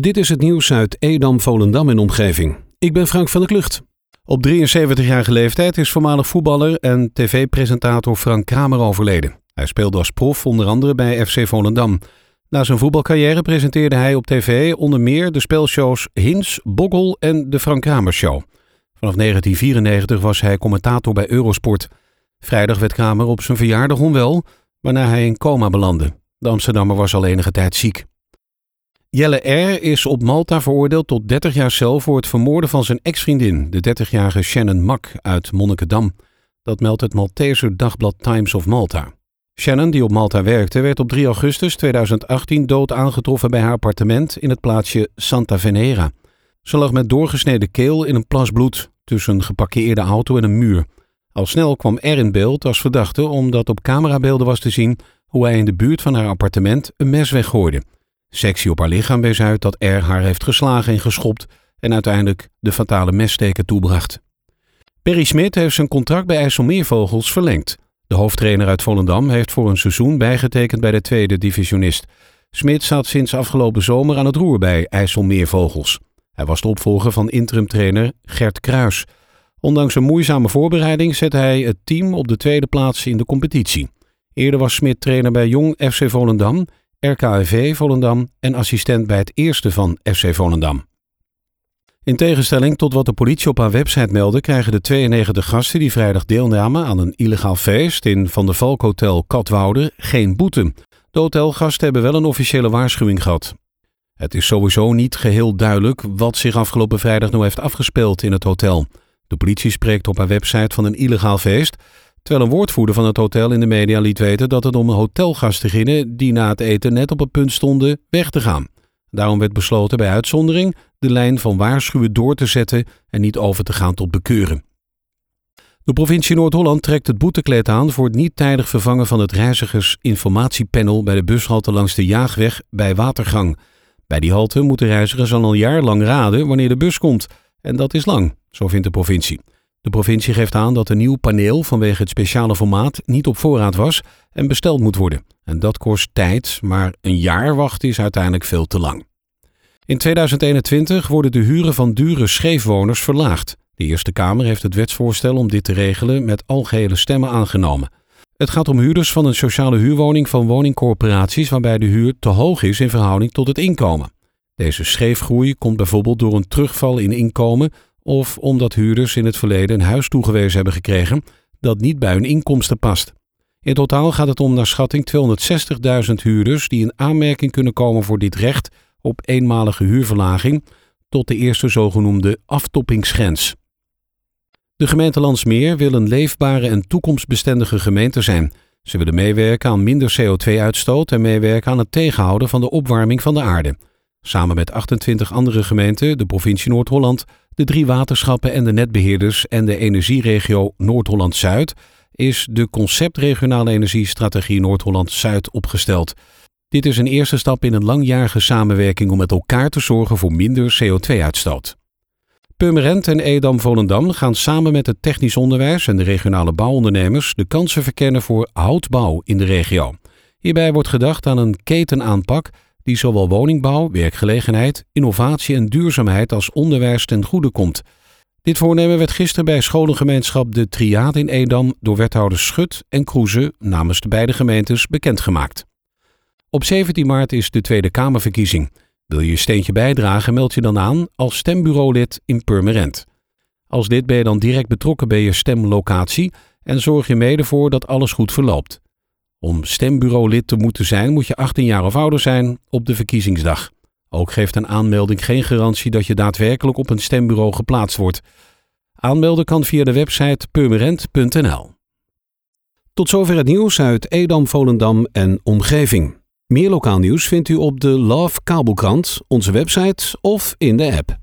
Dit is het nieuws uit Edam, Volendam en omgeving. Ik ben Frank van der Klucht. Op 73-jarige leeftijd is voormalig voetballer en tv-presentator Frank Kramer overleden. Hij speelde als prof onder andere bij FC Volendam. Na zijn voetbalcarrière presenteerde hij op tv onder meer de spelshows Hins, Boggel en de Frank Kramer Show. Vanaf 1994 was hij commentator bij Eurosport. Vrijdag werd Kramer op zijn verjaardag onwel, waarna hij in coma belandde. De Amsterdammer was al enige tijd ziek. Jelle R. is op Malta veroordeeld tot 30 jaar cel voor het vermoorden van zijn ex-vriendin, de 30-jarige Shannon Mak uit Monnikendam. Dat meldt het Malteser dagblad Times of Malta. Shannon, die op Malta werkte, werd op 3 augustus 2018 dood aangetroffen bij haar appartement in het plaatsje Santa Venera. Ze lag met doorgesneden keel in een plas bloed tussen een geparkeerde auto en een muur. Al snel kwam R in beeld als verdachte omdat op camerabeelden was te zien hoe hij in de buurt van haar appartement een mes weggooide. Sectie op haar lichaam wees uit dat R haar heeft geslagen en geschopt en uiteindelijk de fatale messteken toebracht. Perry Smit heeft zijn contract bij IJsselmeervogels verlengd. De hoofdtrainer uit Volendam heeft voor een seizoen bijgetekend bij de tweede divisionist. Smit staat sinds afgelopen zomer aan het roer bij IJsselmeervogels. Hij was de opvolger van interimtrainer Gert Kruis. Ondanks een moeizame voorbereiding zette hij het team op de tweede plaats in de competitie. Eerder was Smit trainer bij Jong FC Volendam RKV Volendam en assistent bij het eerste van FC Volendam. In tegenstelling tot wat de politie op haar website meldde, krijgen de 92 gasten die vrijdag deelnamen aan een illegaal feest in Van der Valk Hotel Katwoude geen boete. De hotelgasten hebben wel een officiële waarschuwing gehad. Het is sowieso niet geheel duidelijk wat zich afgelopen vrijdag nu heeft afgespeeld in het hotel. De politie spreekt op haar website van een illegaal feest, Terwijl een woordvoerder van het hotel in de media liet weten dat het om hotelgasten ging die na het eten net op het punt stonden weg te gaan. Daarom werd besloten bij uitzondering de lijn van waarschuwen door te zetten en niet over te gaan tot bekeuren. De provincie Noord-Holland trekt het boetekleed aan voor het niet tijdig vervangen van het reizigersinformatiepanel bij de bushalte langs de Jaagweg bij Watergang. Bij die halte moeten reizigers al een jaar lang raden wanneer de bus komt. En dat is lang, zo vindt de provincie. De provincie geeft aan dat een nieuw paneel vanwege het speciale formaat niet op voorraad was en besteld moet worden. En dat kost tijd, maar een jaar wachten is uiteindelijk veel te lang. In 2021 worden de huren van dure scheefwoners verlaagd. De Eerste Kamer heeft het wetsvoorstel om dit te regelen met algehele stemmen aangenomen. Het gaat om huurders van een sociale huurwoning van woningcorporaties waarbij de huur te hoog is in verhouding tot het inkomen. Deze scheefgroei komt bijvoorbeeld door een terugval in inkomen of omdat huurders in het verleden een huis toegewezen hebben gekregen dat niet bij hun inkomsten past. In totaal gaat het om naar schatting 260.000 huurders die in aanmerking kunnen komen voor dit recht op eenmalige huurverlaging tot de eerste zogenoemde aftoppingsgrens. De gemeente Landsmeer wil een leefbare en toekomstbestendige gemeente zijn. Ze willen meewerken aan minder CO2-uitstoot en meewerken aan het tegenhouden van de opwarming van de aarde. Samen met 28 andere gemeenten, de provincie Noord-Holland, de drie waterschappen en de netbeheerders en de energieregio Noord-Holland-Zuid is de conceptregionale energiestrategie Noord-Holland-Zuid opgesteld. Dit is een eerste stap in een langjarige samenwerking om met elkaar te zorgen voor minder CO2-uitstoot. Purmerend en Edam-Volendam gaan samen met het technisch onderwijs en de regionale bouwondernemers de kansen verkennen voor houtbouw in de regio. Hierbij wordt gedacht aan een ketenaanpak die zowel woningbouw, werkgelegenheid, innovatie en duurzaamheid als onderwijs ten goede komt. Dit voornemen werd gisteren bij scholengemeenschap De Triade in Edam door wethouders Schut en Kroeze namens de beide gemeentes bekendgemaakt. Op 17 maart is de Tweede Kamerverkiezing. Wil je je steentje bijdragen, meld je dan aan als stembureaulid in Purmerend. Als dit ben je dan direct betrokken bij je stemlocatie en zorg je mede voor dat alles goed verloopt. Om stembureaulid te moeten zijn moet je 18 jaar of ouder zijn op de verkiezingsdag. Ook geeft een aanmelding geen garantie dat je daadwerkelijk op een stembureau geplaatst wordt. Aanmelden kan via de website purmerend.nl. Tot zover het nieuws uit Edam, Volendam en omgeving. Meer lokaal nieuws vindt u op de Love Kabelkrant, onze website of in de app.